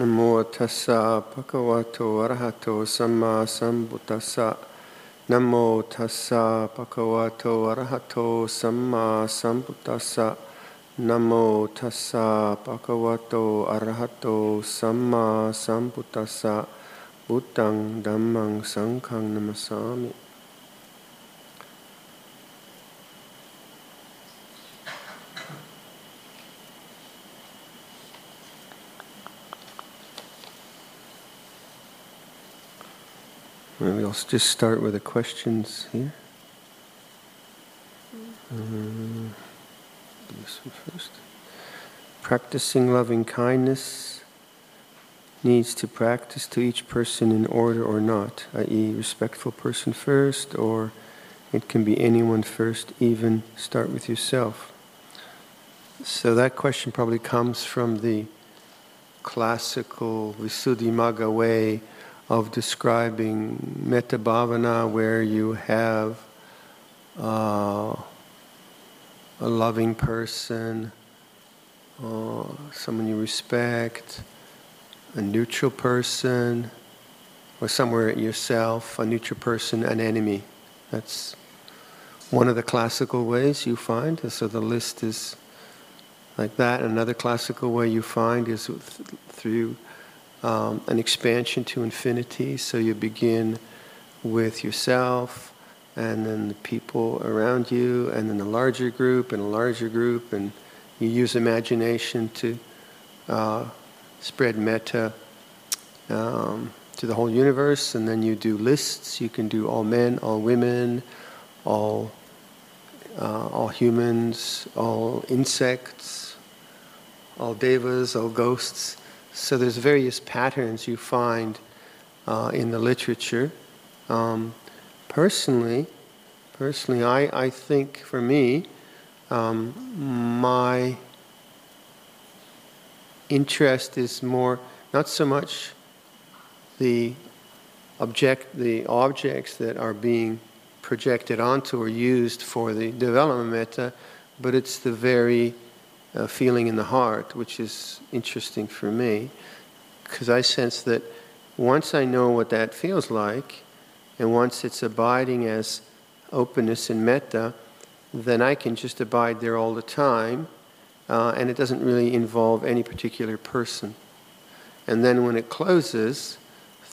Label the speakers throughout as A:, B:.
A: นโมทัสสะภะคะวะโตอะระหะโตสัมมาสัมพุทธัสสะนโมทัสสะภะคะวะโตอะระหะโตสัมมาสัมพุทธัสสะนโมทัสสะภะคะวะโตอะระหะโตสัมมาสัมพุทธัสสะพุทธังดัมมังสังฆังนัมสามิ I'll just start with the questions here. Um, this one first. Practicing loving kindness needs to practice to each person in order or not, i.e., respectful person first, or it can be anyone first, even start with yourself. So that question probably comes from the classical Visuddhimagga way of describing metta bhavana, where you have uh, a loving person, uh, someone you respect, a neutral person, or somewhere yourself, a neutral person, an enemy. That's one of the classical ways you find. So the list is like that. Another classical way you find is through um, an expansion to infinity. So you begin with yourself, and then the people around you, and then a larger group, and a larger group, and you use imagination to uh, spread metta um, to the whole universe, and then you do lists. You can do all men, all women, all uh, all humans, all insects, all devas, all ghosts. So there's various patterns you find uh, in the literature. Um, personally, personally, I, I think for me, um, my interest is more not so much the object, the objects that are being projected onto or used for the development metta, but it's the very uh, feeling in the heart, which is interesting for me, because I sense that once I know what that feels like, and once it's abiding as openness and metta, then I can just abide there all the time, uh, and it doesn't really involve any particular person. And then when it closes,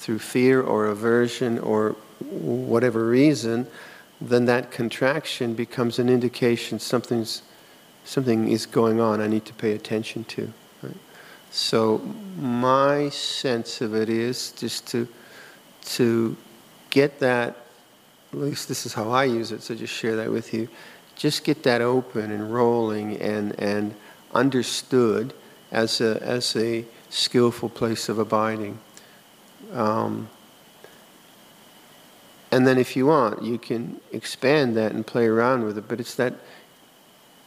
A: through fear or aversion or whatever reason, then that contraction becomes an indication something's something is going on I need to pay attention to. Right? So my sense of it is just to to get that at least this is how I use it, so just share that with you. Just get that open and rolling and, and understood as a, as a skillful place of abiding. Um, and then if you want, you can expand that and play around with it, but it's that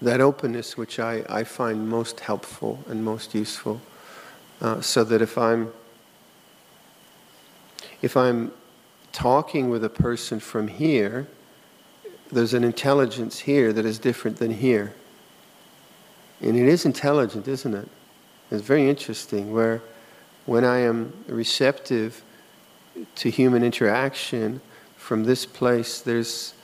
A: that openness which I, I find most helpful and most useful. Uh, so that if I'm if I'm talking with a person from here, there's an intelligence here that is different than here. And it is intelligent, isn't it? It's very interesting where when I am receptive to human interaction from this place, there's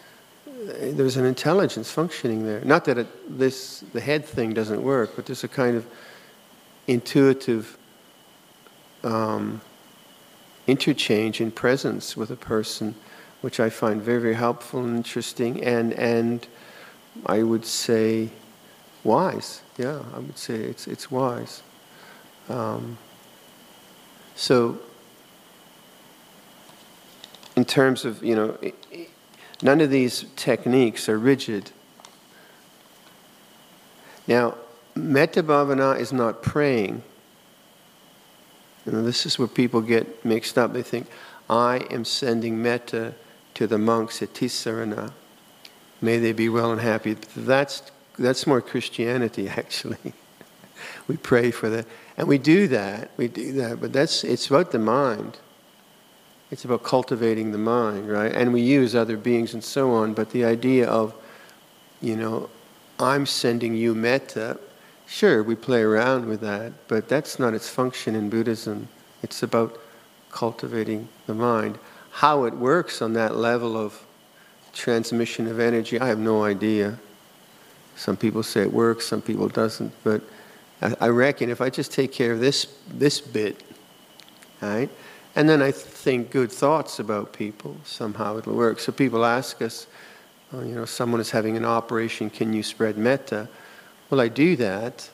A: there's an intelligence functioning there. Not that it, this the head thing doesn't work, but there's a kind of intuitive um, interchange in presence with a person, which I find very very helpful and interesting, and and I would say wise. Yeah, I would say it's it's wise. Um, so, in terms of you know. It, None of these techniques are rigid. Now, metta bhavana is not praying. This is where people get mixed up. They think, I am sending metta to the monks at Tisarana. May they be well and happy. That's, that's more Christianity, actually. we pray for that. And we do that, we do that, but that's, it's about the mind. It's about cultivating the mind, right? And we use other beings and so on, but the idea of, you know, I'm sending you metta Sure, we play around with that, but that's not its function in Buddhism. It's about cultivating the mind. How it works on that level of transmission of energy, I have no idea. Some people say it works, some people doesn't, but I reckon if I just take care of this this bit, right, and then I think good thoughts about people, somehow it'll work. So people ask us, oh, you know, someone is having an operation, can you spread metta? Well, I do that,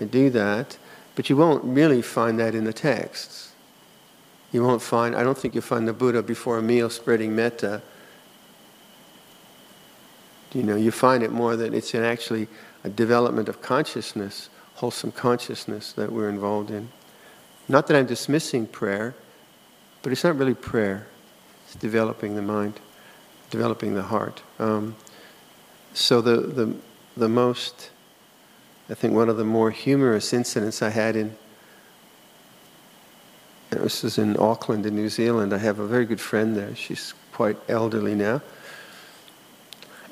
A: I do that, but you won't really find that in the texts. You won't find, I don't think you'll find the Buddha before a meal spreading metta. You know, you find it more that it's actually a development of consciousness, wholesome consciousness that we're involved in. Not that I'm dismissing prayer, but it's not really prayer. It's developing the mind, developing the heart. Um, so the, the, the most I think one of the more humorous incidents I had in this is in Auckland in New Zealand. I have a very good friend there. She's quite elderly now.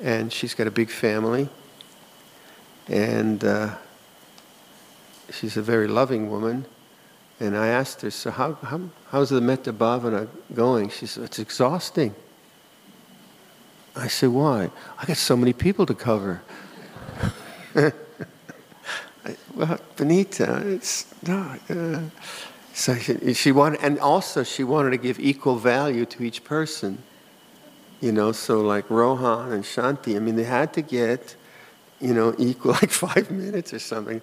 A: And she's got a big family. And uh, she's a very loving woman. And I asked her, So, how, how, how's the Metta Bhavana going? She said, It's exhausting. I said, Why? I got so many people to cover. well, Benita, it's not. Uh, so she, she, wanted, and also she wanted to give equal value to each person. You know, so like Rohan and Shanti, I mean, they had to get, you know, equal, like five minutes or something.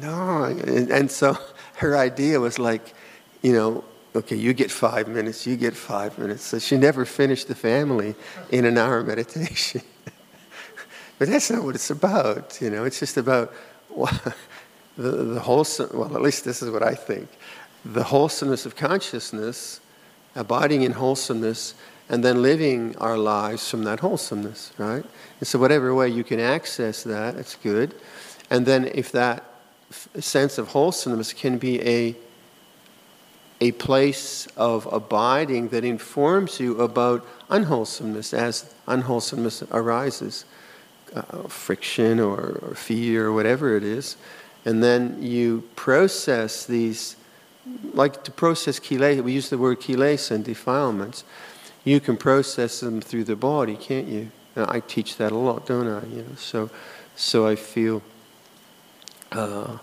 A: No, and, and so her idea was like, you know, okay, you get five minutes, you get five minutes. So she never finished the family in an hour meditation. but that's not what it's about, you know, it's just about the, the wholesome, well, at least this is what I think the wholesomeness of consciousness, abiding in wholesomeness, and then living our lives from that wholesomeness, right? And so, whatever way you can access that, it's good. And then, if that f- sense of wholesomeness can be a a place of abiding that informs you about unwholesomeness as unwholesomeness arises uh, friction or, or, fear or whatever it is. And then you process these, like to process kilesa, we use the word kilesa and defilements. You can process them through the body, can't you? And I teach that a lot, don't I? You know, so, so I feel uh,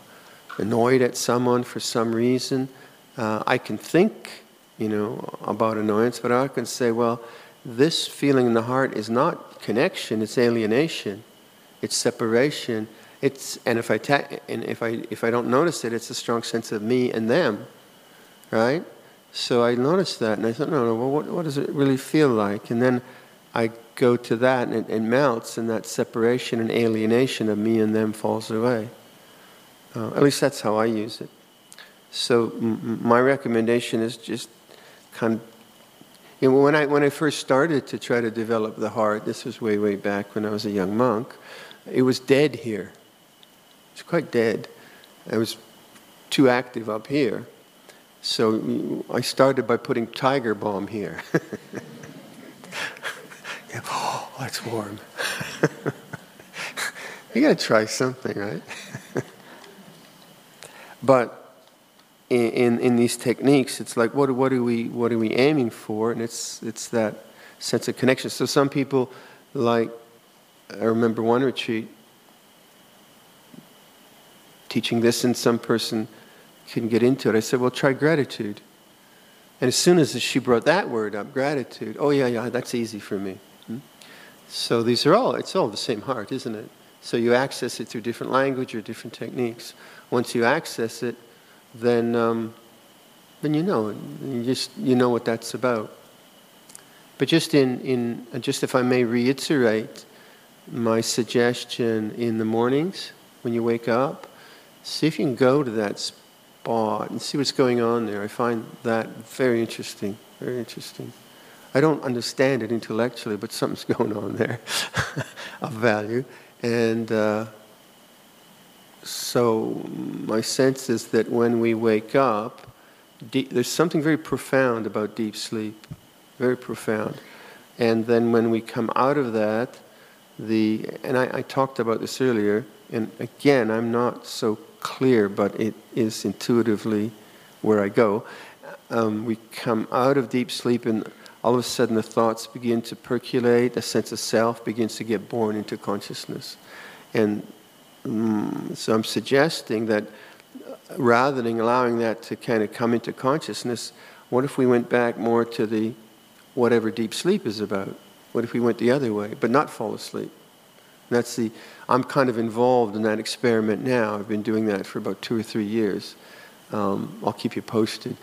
A: annoyed at someone for some reason. Uh, I can think, you know, about annoyance, but I can say, well, this feeling in the heart is not connection, it's alienation, it's separation. It's, and if I, ta- and if, I, if I don't notice it, it's a strong sense of me and them, right? So I noticed that and I thought, no, no, well, what, what does it really feel like? And then I go to that and it, it melts, and that separation and alienation of me and them falls away. Uh, at least that's how I use it. So m- my recommendation is just kind of you know, when I, when I first started to try to develop the heart, this was way, way back when I was a young monk, it was dead here. It's quite dead. I was too active up here. So I started by putting tiger balm here. yeah, oh, that's warm. you gotta try something, right? but in, in these techniques, it's like, what, what, are we, what are we aiming for? And it's, it's that sense of connection. So some people, like, I remember one retreat, teaching this, and some person couldn't get into it. I said, well, try gratitude. And as soon as she brought that word up, gratitude, oh, yeah, yeah, that's easy for me. Hmm? So these are all, it's all the same heart, isn't it? So you access it through different language or different techniques. Once you access it, then, um, then you know, you just you know what that's about. But just in, in just if I may reiterate my suggestion in the mornings when you wake up, see if you can go to that spot and see what's going on there. I find that very interesting, very interesting. I don't understand it intellectually, but something's going on there of value. And uh, so my sense is that when we wake up, deep, there's something very profound about deep sleep, very profound. And then when we come out of that, the and I, I talked about this earlier. and again, I'm not so clear, but it is intuitively where I go. Um, we come out of deep sleep, and all of a sudden the thoughts begin to percolate, a sense of self begins to get born into consciousness. And um, so I'm suggesting that uh, rather than allowing that to kind of come into consciousness, what if we went back more to the whatever deep sleep is about? What if we went the other way, but not fall asleep? That's the, I'm kind of involved in that experiment now. I've been doing that for about two or three years. Um, I'll keep you posted.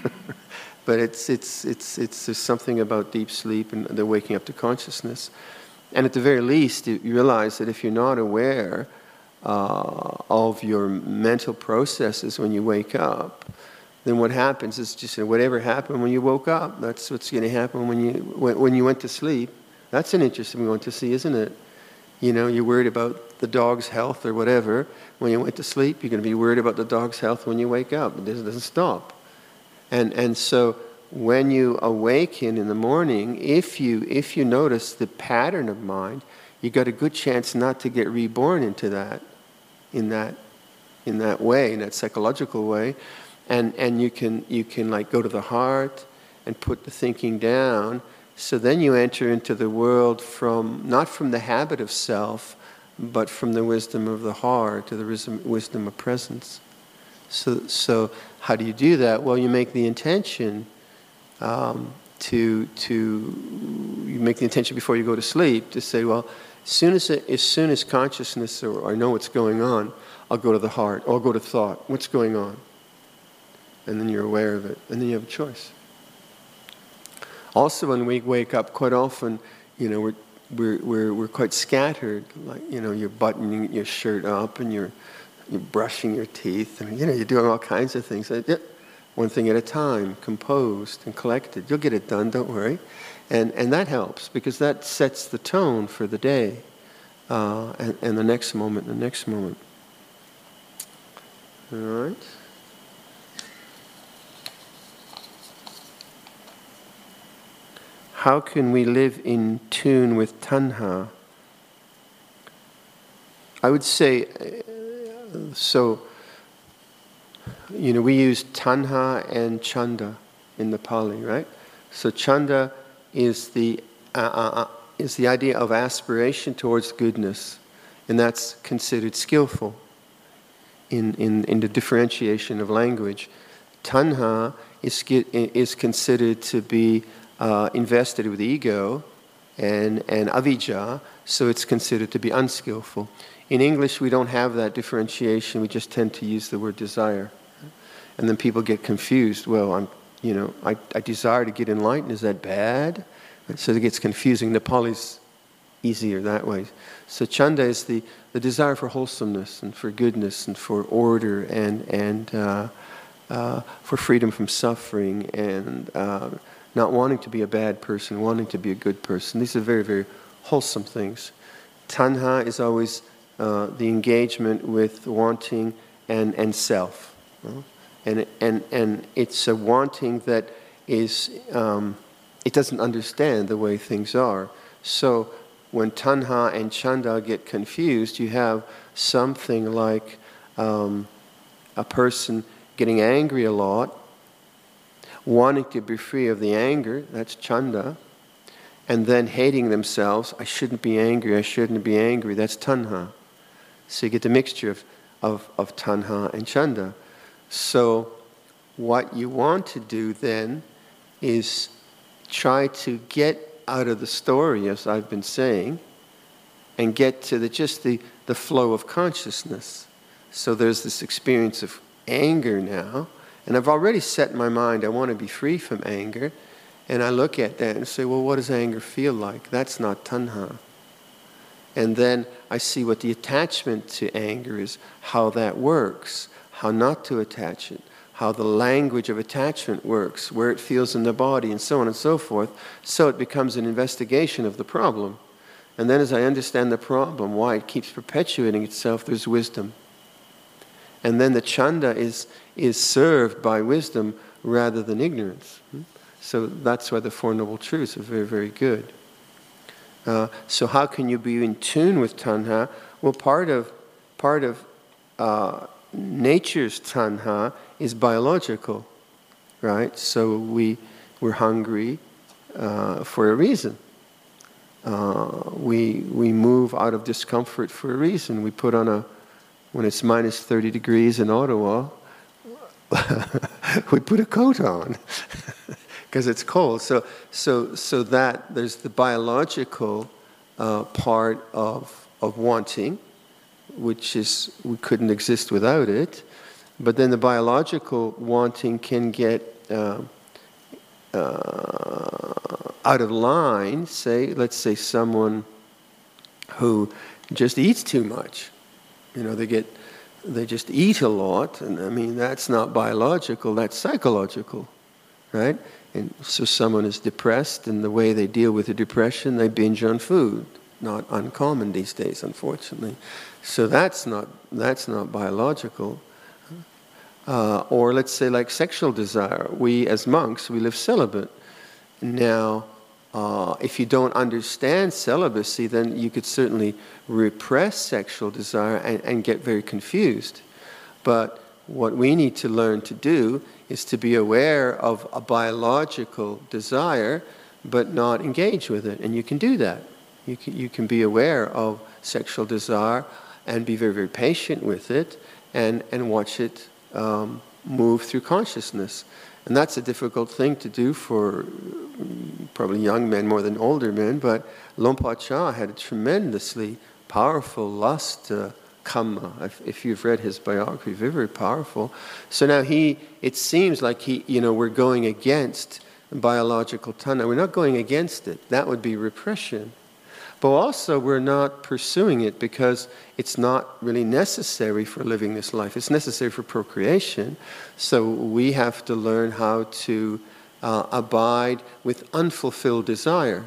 A: but it's, it's, it's, it's, there's something about deep sleep and the waking up to consciousness. And at the very least, you realize that if you're not aware uh, of your mental processes when you wake up, then what happens is just whatever happened when you woke up, that's what's going to happen when you, when, when you went to sleep. That's an interesting one to see, isn't it? You know, you're worried about the dog's health or whatever. When you went to sleep, you're going to be worried about the dog's health when you wake up. It doesn't, stop. And, and so when you awaken in the morning, if you, if you notice the pattern of mind, you've got a good chance not to get reborn into that, in that, in that way, in that psychological way and and you can you can like go to the heart and put the thinking down so then you enter into the world from not from the habit of self but from the wisdom of the heart to the wisdom of presence. So so how do you do that? Well you make the intention um, to to you make the intention before you go to sleep to say well as soon as as soon as consciousness or, or I know what's going on I'll go to the heart or I'll go to thought. What's going on? And then you're aware of it, and then you have a choice. Also, when we wake up, quite often, you know, we're, we're, we're, we're quite scattered. Like, you know, you're buttoning your shirt up and you're, you're brushing your teeth, and, you know, you're doing all kinds of things. One thing at a time, composed and collected. You'll get it done, don't worry. And, and that helps because that sets the tone for the day uh, and, and the next moment, the next moment. All right? How can we live in tune with tanha? I would say, uh, so, you know, we use tanha and chanda in the Pali, right? So chanda is the, uh, uh, uh, is the idea of aspiration towards goodness, and that's considered skillful in, in, in the differentiation of language. Tanha is, is considered to be uh, invested with ego and, and avijja, so it's considered to be unskillful. In English, we don't have that differentiation. We just tend to use the word desire. And then people get confused. Well, I'm, you know, I, I desire to get enlightened. Is that bad? So it gets confusing. the Pali's easier that way. So chanda is the, the desire for wholesomeness and for goodness and for order and, and uh, uh, for freedom from suffering and uh, not wanting to be a bad person, wanting to be a good person. These are very, very wholesome things. Tanha is always uh, the engagement with wanting and, and self. Uh, and, and, and it's a wanting that is, um, it doesn't understand the way things are. So when tanha and chanda get confused, you have something like um, a person getting angry a lot wanting to be free of the anger, that's chanda, and then hating themselves, I shouldn't be angry, I shouldn't be angry, that's tanha. So you get the mixture of, of, of tanha and chanda. So what you want to do then is try to get out of the story, as I've been saying, and get to the, just the, the flow of consciousness. So there's this experience of anger now, and I've already set my mind, I want to be free from anger. And I look at that and say, well, what does anger feel like? That's not tanha. And then I see what the attachment to anger is, how that works, how not to attach it, how the language of attachment works, where it feels in the body, and so on and so forth. So it becomes an investigation of the problem. And then as I understand the problem, why it keeps perpetuating itself, there's wisdom. And then the chanda is, is served by wisdom rather than ignorance. Hmm? So that's why the Four Noble Truths are very, very good. Uh, so, how can you be in tune with tanha? Well, part of part of uh, nature's tanha is biological, right? So we, we're hungry uh, for a reason. Uh, we, we move out of discomfort for a reason. We put on a, when it's minus 30 degrees in Ottawa, we put a coat on because it's cold. So, so, so that there's the biological uh, part of, of wanting, which is we couldn't exist without it. But then the biological wanting can get uh, uh, out of line. Say, let's say someone who just eats too much. You know, they get they just eat a lot, and I mean that's not biological. That's psychological, right? And so someone is depressed, and the way they deal with the depression, they binge on food. Not uncommon these days, unfortunately. So that's not that's not biological. Uh, or let's say like sexual desire. We as monks we live celibate. Now, uh, if you don't understand celibacy, then you could certainly repress sexual desire and, and get very confused. But what we need to learn to do is to be aware of a biological desire, but not engage with it. And you can do that. You can, you can be aware of sexual desire and be very, very patient with it and, and watch it um, move through consciousness. And that's a difficult thing to do for probably young men more than older men, but Luang Por Chah had a tremendously powerful lust uh. If, if, you've read his biography, very, very powerful. So now he, it seems like he, you know, we're going against biological tanha. We're not going against it. That would be repression. But also, we're not pursuing it because it's not really necessary for living this life. It's necessary for procreation. So we have to learn how to uh, abide with unfulfilled desire.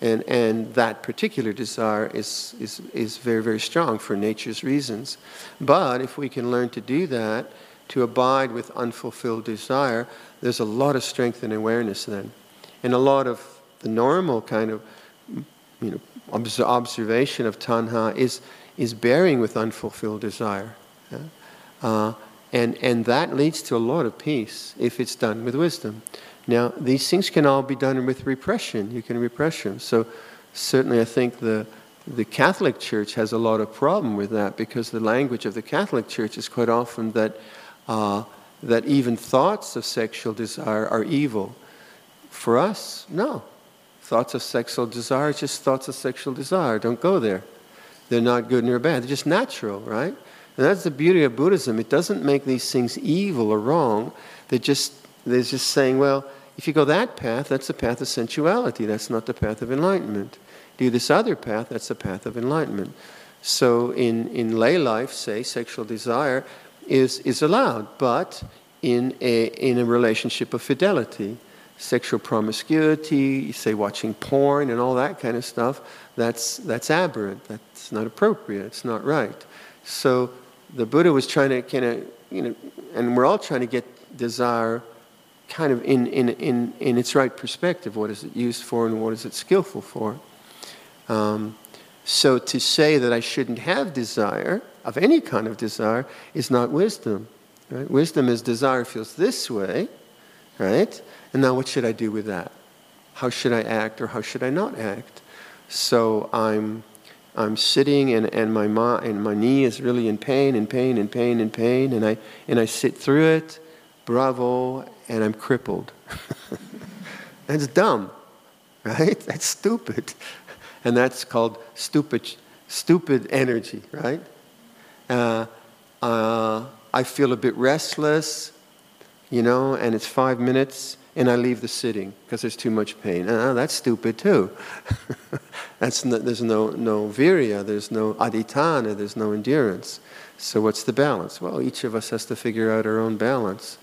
A: And, and that particular desire is, is, is very, very strong for nature's reasons. But if we can learn to do that, to abide with unfulfilled desire, there's a lot of strength and awareness then. And a lot of the normal kind of you know, observation of tanha is, is bearing with unfulfilled desire. Yeah? Uh, and, and that leads to a lot of peace if it's done with wisdom. Now, these things can all be done with repression. You can repress them. So, certainly, I think the, the Catholic Church has a lot of problem with that because the language of the Catholic Church is quite often that, uh, that even thoughts of sexual desire are evil. For us, no. Thoughts of sexual desire just thoughts of sexual desire. Don't go there. They're not good nor bad. They're just natural, right? And that's the beauty of Buddhism. It doesn't make these things evil or wrong. They're just they're just saying, well, if you go that path, that's the path of sensuality. That's not the path of enlightenment. Do this other path, that's the path of enlightenment. So in, in lay life, say, sexual desire is, is allowed, but in a, in a relationship of fidelity. Sexual promiscuity, you say watching porn and all that kind of stuff, that's, that's aberrant. That's not appropriate. It's not right. So the Buddha was trying to kind of, you know, and we're all trying to get desire kind of in, in, in, in its right perspective. What is it used for and what is it skillful for? Um, so to say that I shouldn't have desire, of any kind of desire, is not wisdom. Right? Wisdom is desire feels this way, right? And now what should I do with that? How should I act or how should I not act? So I'm I'm sitting and, and my ma, and my knee is really in pain and pain and pain and pain and I and I sit through it, bravo, and I'm crippled. that's dumb, right? That's stupid. And that's called stupid, stupid energy, right? Uh, uh, I feel a bit restless, you know, and it's five minutes and I leave the sitting because there's too much pain. Uh, that's stupid too. that's no, there's no, no virya, there's no adhitthana, there's no endurance. So what's the balance? Well, each of us has to figure out our own balance.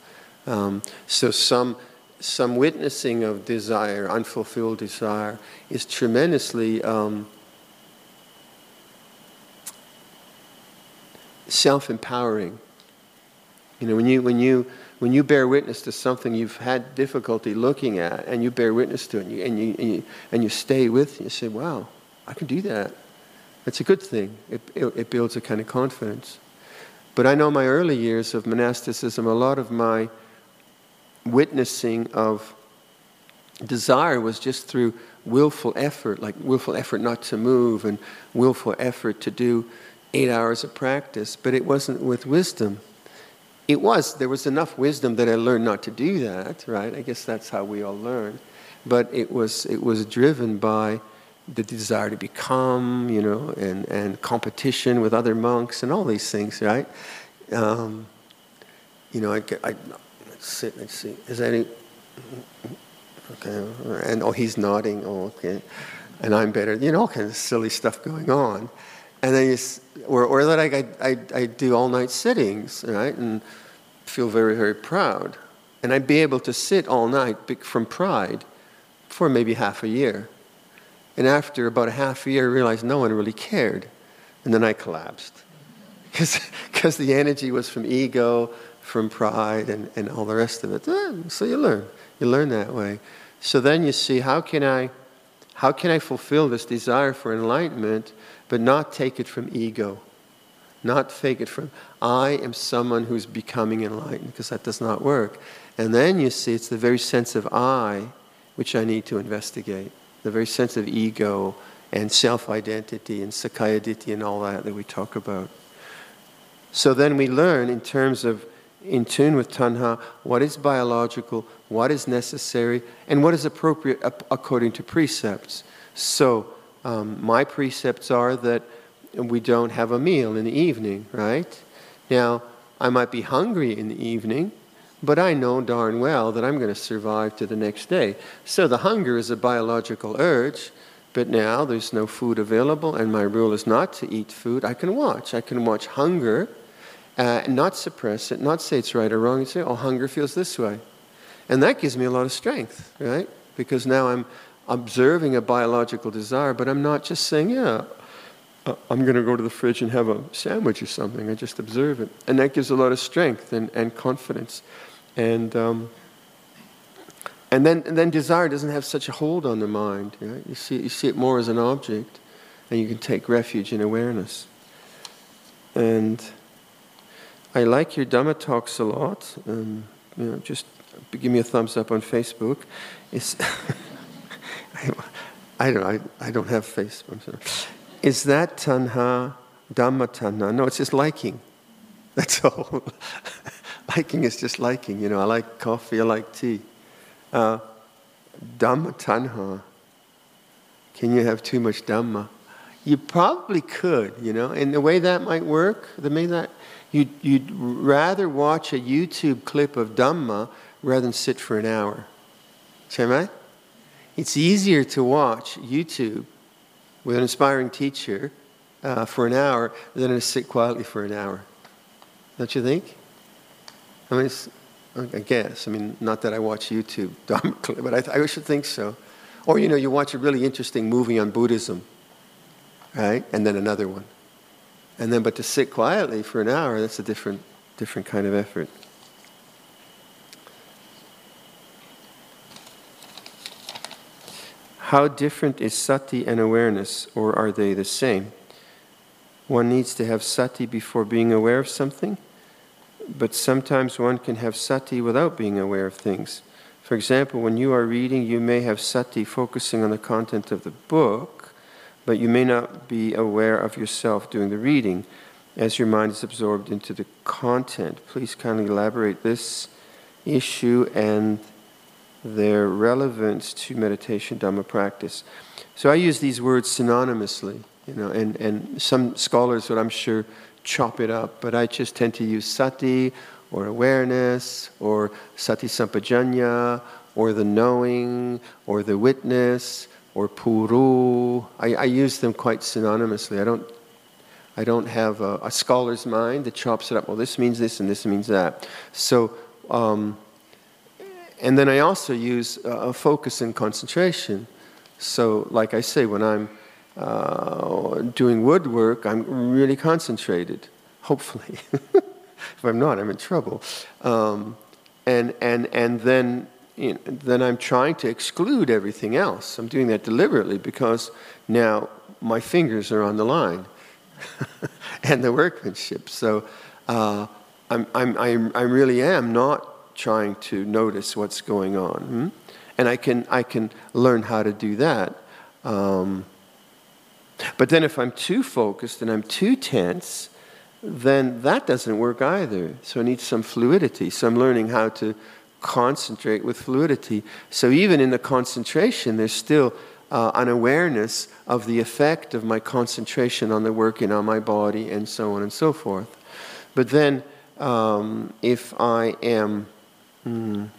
A: Um, so some some witnessing of desire, unfulfilled desire, is tremendously um, self-empowering. You know, when you when you when you bear witness to something you've had difficulty looking at, and you bear witness to it, and you and you and you, and you stay with, it, you say, "Wow, I can do that." It's a good thing. It, it, it builds a kind of confidence. But I know my early years of monasticism, a lot of my witnessing of desire was just through willful effort, like willful effort not to move and willful effort to do eight hours of practice, but it wasn't with wisdom. It was, there was enough wisdom that I learned not to do that, right? I guess that's how we all learn. But it was, it was driven by the desire to become, you know, and, and competition with other monks and all these things, right? Um, you know, I I, let's sit, let's see, is any, okay, and oh, he's nodding, oh, okay, and I'm better, you know, all kinds of silly stuff going on. And then you, or, or that I, I, I do all night sittings, right, and feel very, very proud. And I'd be able to sit all night from pride for maybe half a year. And after about a half a year, I realized no one really cared. And then I collapsed. Because the energy was from ego, from pride, and, and all the rest of it. Eh, so you learn. You learn that way. So then you see how can I, how can I fulfill this desire for enlightenment, but not take it from ego? Not fake it from, I am someone who's becoming enlightened, because that does not work. And then you see it's the very sense of I which I need to investigate. The very sense of ego and self identity and Sakkayaditthi and all that that we talk about. So then we learn in terms of in tune with tanha what is biological, what is necessary, and what is appropriate according to precepts. So um, my precepts are that we don't have a meal in the evening, right? Now, I might be hungry in the evening, but I know darn well that I'm going to survive to the next day. So the hunger is a biological urge, but now there's no food available, and my rule is not to eat food. I can watch. I can watch hunger, uh, not suppress it, not say it's right or wrong, and say, oh, hunger feels this way. And that gives me a lot of strength, right? Because now I'm observing a biological desire, but I'm not just saying, yeah, uh, I'm going to go to the fridge and have a sandwich or something. I just observe it. And that gives a lot of strength and, and confidence. And, um, and, then, and then desire doesn't have such a hold on the mind. You, see, you see it more as an object, and you can take refuge in awareness. And I like your Dhamma talks a lot. Um, you know, just give me a thumbs up on Facebook. It's I, don't, I, I don't have Facebook. Is that tanha, Dhamma tanha? No, it's just liking. That's all. liking is just liking. You know, I like coffee, I like tea. Uh, Dhamma tanha. Can you have too much Dhamma? You probably could, you know, and the way that might work, the way that You'd, you'd rather watch a YouTube clip of Dhamma rather than sit for an hour. Say, Right? It's easier to watch YouTube with an inspiring teacher uh, for an hour than to sit quietly for an hour. Don't you think? I mean, I guess. I mean, not that I watch YouTube, but I, I should think so. Or, you know, you watch a really interesting movie on Buddhism, right? And then another one. And then, but to sit quietly for an hour, that's a different, different kind of effort. How different is sati and awareness, or are they the same? One needs to have sati before being aware of something, but sometimes one can have sati without being aware of things. For example, when you are reading, you may have sati focusing on the content of the book, but you may not be aware of yourself doing the reading as your mind is absorbed into the content. Please kindly elaborate this issue and their relevance to meditation Dhamma practice. So I use these words synonymously, you know, and, and some scholars would, I'm sure, chop it up, but I just tend to use sati or awareness or sati sampajanya or the knowing or the witness or puru. I, I, use them quite synonymously. I don't, I don't have a, a, scholar's mind that chops it up. Well, this means this and this means that. So, um, and then I also use a focus and concentration. So, like I say, when I'm uh, doing woodwork, I'm really concentrated, hopefully. if I'm not, I'm in trouble. Um, and, and, and then you know, then I'm trying to exclude everything else. I'm doing that deliberately because now my fingers are on the line and the workmanship. So uh, I'm, I'm, I'm, I really am not trying to notice what's going on. Hmm? And I can, I can learn how to do that. Um, but then if I'm too focused and I'm too tense, then that doesn't work either. So I need some fluidity. So I'm learning how to concentrate with fluidity. So even in the concentration, there's still uh, an awareness of the effect of my concentration on the working on my body and so on and so forth. But then, um, if I am mm,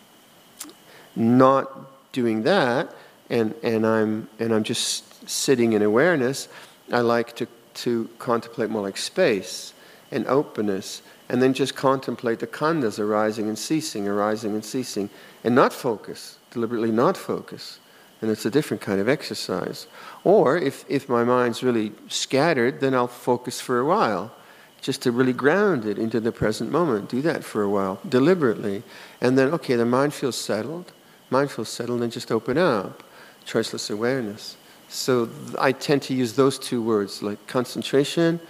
A: not doing that and, and, I'm, and I'm just sitting in awareness, I like to, to contemplate more like space and openness and then just contemplate the khandhas arising and ceasing, arising and ceasing, and not focus, deliberately not focus. And it's a different kind of exercise. Or if, if my mind's really scattered, then I'll focus for a while, just to really ground it into the present moment. Do that for a while, deliberately. And then, okay, the mind feels settled. Mind feels settled, and just open up. Choiceless awareness. So I tend to use those two words, like concentration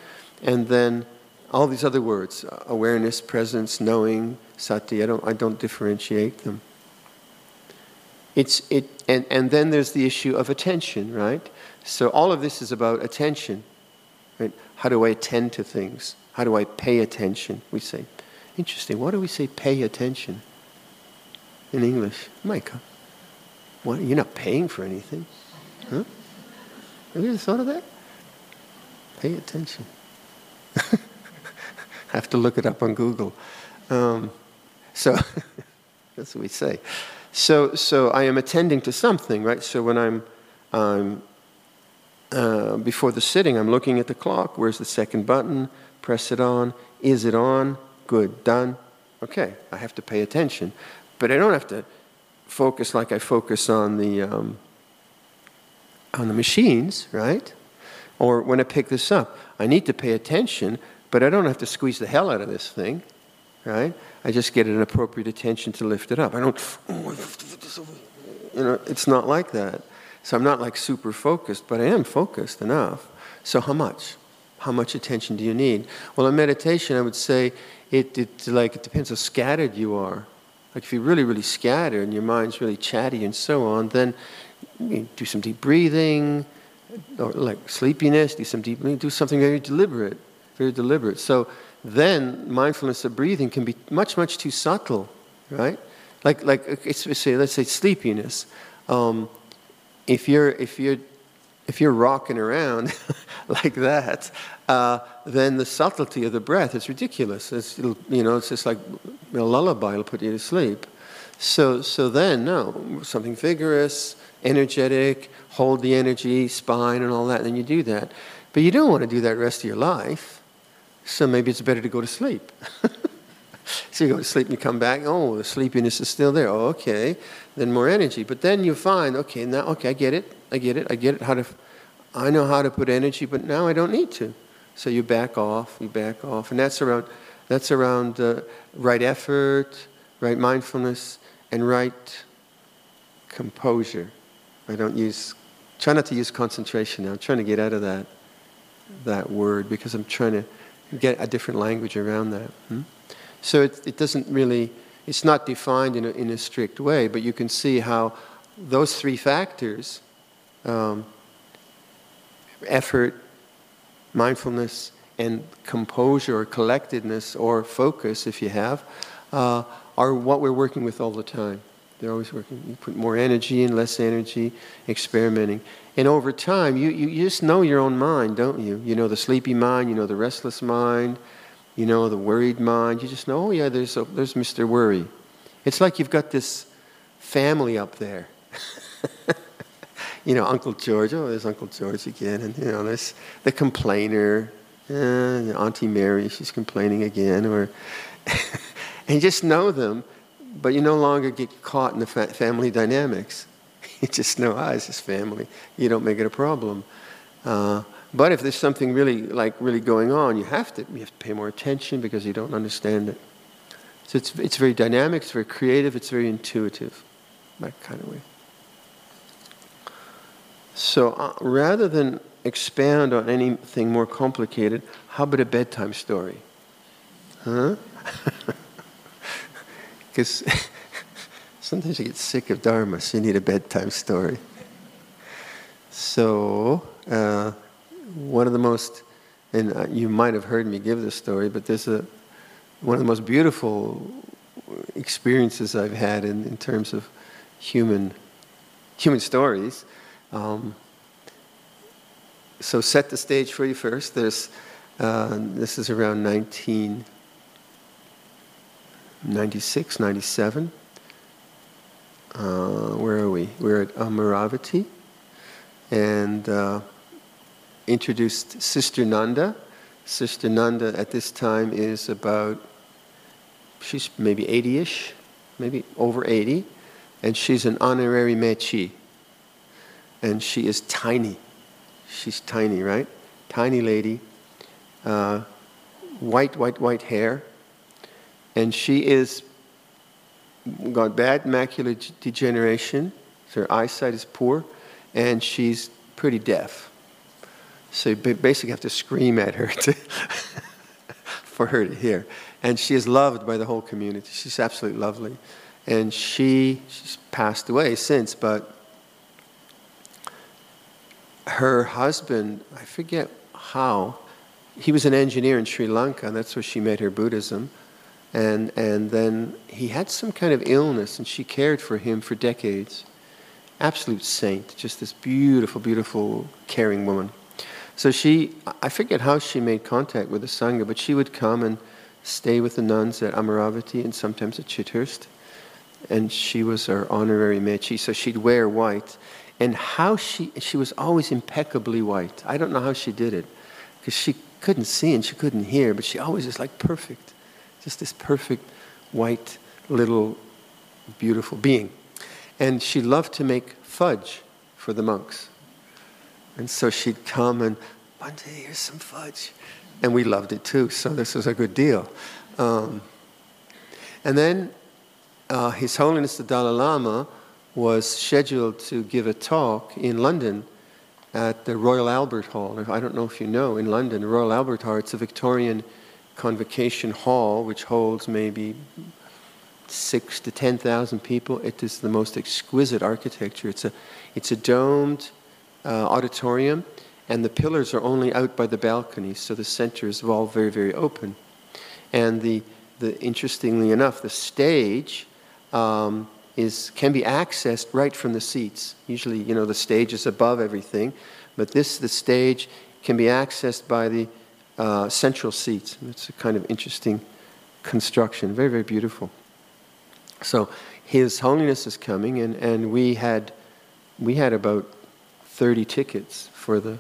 A: and then all these other words uh, awareness, presence, knowing, sati. I don't, I don't differentiate them. It's, it, and, and then there's the issue of attention, right? So all of this is about attention. Right? How do I attend to things? How do I pay attention? We say, interesting, why do we say pay attention in English? Micah, what, you're not paying for anything. Huh? Have you ever thought of that? Pay attention. I have to look it up on Google. Um, so that's what we say. So, so I am attending to something, right? So when I'm, I'm uh, before the sitting, I'm looking at the clock. Where's the second button? Press it on. Is it on? Good. Done. Okay. I have to pay attention, but I don't have to focus like I focus on the um, on the machines, right? Or when I pick this up, I need to pay attention but I don't have to squeeze the hell out of this thing, right? I just get an appropriate attention to lift it up. I don't, oh, you know, it's not like that. So I'm not like super focused, but I am focused enough. So how much? How much attention do you need? Well, in meditation, I would say it, it like it depends how scattered you are. Like if you're really, really scattered and your mind's really chatty and so on, then do some deep breathing, or like sleepiness, do some deep, do something very deliberate very deliberate. So then mindfulness of breathing can be much, much too subtle, right? Like, like let's say, let's say sleepiness. Um, if you're, if you're, if you're rocking around like that, uh, then the subtlety of the breath is ridiculous. It's, you know, it's just like a lullaby. It'll put you to sleep. So, so then, no, something vigorous, energetic, hold the energy, spine, and all that. And then you do that. But you don't want to do that rest of your life. So maybe it's better to go to sleep. so you go to sleep and you come back, oh, the sleepiness is still there. Oh, okay. Then more energy. But then you find, okay, now, okay, I get it. I get it. I get it. How to, I know how to put energy, but now I don't need to. So you back off, you back off. And that's around, that's around uh, right effort, right mindfulness, and right composure. I don't use, try not to use concentration now. I'm trying to get out of that, that word because I'm trying to get a different language around that. Hmm? So it, it doesn't really, it's not defined in a, in a strict way, but you can see how those three factors um, effort, mindfulness, and composure or collectedness or focus, if you have, uh, are what we're working with all the time. They're always working. You put more energy in, less energy, experimenting. And over time, you, you, you just know your own mind, don't you? You know the sleepy mind, you know the restless mind, you know the worried mind. You just know, oh yeah, there's, a, there's Mr. Worry. It's like you've got this family up there. you know, Uncle George, oh, there's Uncle George again. And, you know, there's the complainer, uh, Auntie Mary, she's complaining again. Or and you just know them but you no longer get caught in the fa- family dynamics. You just know, ah, it's just family. You don't make it a problem. Uh, but if there's something really like really going on, you have to you have to pay more attention because you don't understand it. So it's it's very dynamic, it's very creative, it's very intuitive, that kind of way. So uh, rather than expound on anything more complicated, how about a bedtime story? Huh? Because sometimes you get sick of Dharma, so you need a bedtime story. So, uh, one of the most, and uh, you might have heard me give this story, but there's a, one of the most beautiful experiences I've had in, in terms of human, human stories. Um, so set the stage for you first. There's, uh, this is around 1996, 97. Uh, where are we? We're at Amaravati and uh, introduced Sister Nanda. Sister Nanda at this time is about, she's maybe 80 ish, maybe over 80, and she's an honorary Mechi. And she is tiny She's tiny, right? Tiny lady, uh, white, white, white hair, and she is got bad macular degeneration. So her eyesight is poor, and she's pretty deaf. So you basically have to scream at her to for her to hear. And she is loved by the whole community. She's absolutely lovely. And she, she's passed away since, but her husband, I forget how, he was an engineer in Sri Lanka, and that's where she met her Buddhism. And, and then he had some kind of illness, and she cared for him for decades. Absolute saint, just this beautiful, beautiful, caring woman. So she, I forget how she made contact with the Sangha, but she would come and stay with the nuns at Amaravati and sometimes at Chithurst. And she was our honorary mechi, so she'd wear white and how she she was always impeccably white. I don't know how she did it, because she couldn't see and she couldn't hear, but she always was like perfect, just this perfect white little beautiful being. And she loved to make fudge for the monks. And so she'd come and, Bhante, here's some fudge. And we loved it too, so this was a good deal. Um, and then uh, His Holiness the Dalai Lama was scheduled to give a talk in London at the Royal Albert Hall. I don't know if you know, in London, the Royal Albert Hall, it's a Victorian convocation hall which holds maybe six to 10,000 people. It is the most exquisite architecture. It's a, it's a domed uh, auditorium, and the pillars are only out by the balconies, so the center is all very, very open. And the, the interestingly enough, the stage um, is, can be accessed right from the seats. Usually, you know, the stage is above everything, but this, the stage, can be accessed by the uh, central seats. It's a kind of interesting construction, very, very beautiful. So, His Holiness is coming, and, and we, had, we had about 30 tickets for the,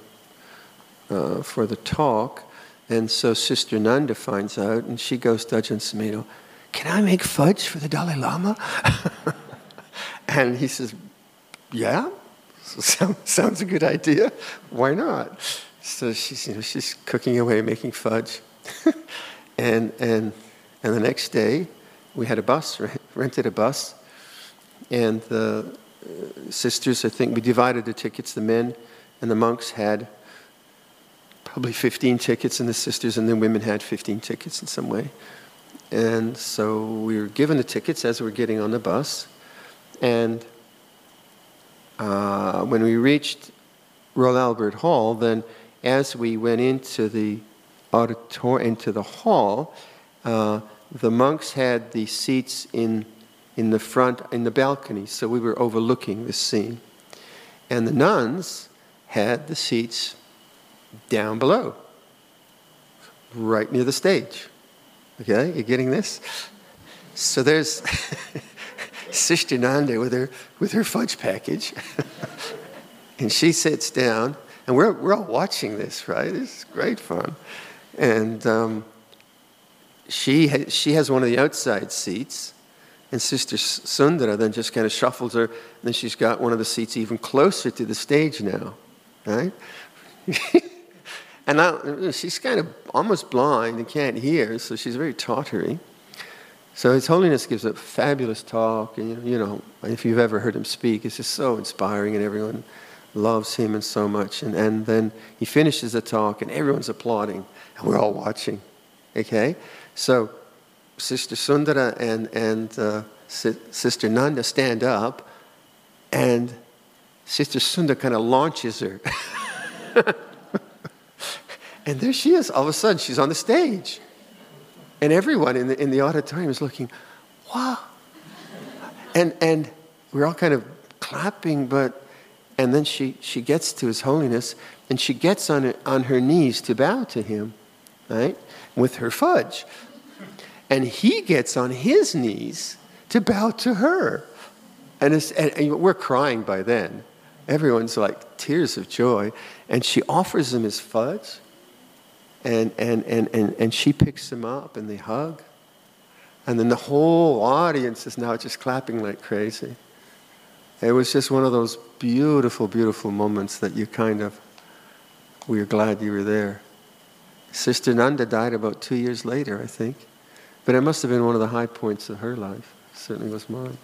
A: uh, for the talk. And so Sister Nanda finds out, and she goes to Ajahn Sumedho, can I make fudge for the Dalai Lama? and he says, yeah, so sounds a good idea. Why not? So she's, you know, she's cooking away, making fudge. and, and, and the next day, we had a bus, rented a bus. And the sisters, I think, we divided the tickets. The men and the monks had probably 15 tickets, and the sisters and the women had 15 tickets in some way. And so we were given the tickets as we were getting on the bus. And uh, when we reached Royal Albert Hall, then as we went into the auditorium, into the hall, uh, the monks had the seats in, in the front, in the balcony, so we were overlooking the scene. And the nuns had the seats down below, right near the stage. Okay, you're getting this? So there's Sister Nanda with her, with her fudge package. and she sits down, and we're, we're all watching this, right? It's great fun. And um, she, ha- she has one of the outside seats, and Sister Sundara then just kind of shuffles her, and then she's got one of the seats even closer to the stage now, right? And now she's kind of almost blind and can't hear, so she's very tottery. So His Holiness gives a fabulous talk, and you know, if you've ever heard him speak, it's just so inspiring, and everyone loves him and so much. And, and then he finishes the talk and everyone's applauding and we're all watching. Okay? So Sister Sundara and, and uh, Sister Nanda stand up and Sister Sundara kind of launches her. and there she is. All of a sudden, she's on the stage. And everyone in the, in the auditorium is looking, wow. And, and we're all kind of clapping, but, and then she, she gets to His Holiness and she gets on, on her knees to bow to him, right? With her fudge. And he gets on his knees to bow to her. And, and, and we're crying by then. Everyone's like tears of joy. And she offers him his fudge. And, and, and, and, and she picks him up and they hug. And then the whole audience is now just clapping like crazy. It was just one of those beautiful, beautiful moments that you kind of, we are glad you were there. Sister Nanda died about two years later, I think. But it must have been one of the high points of her life. It certainly was mine.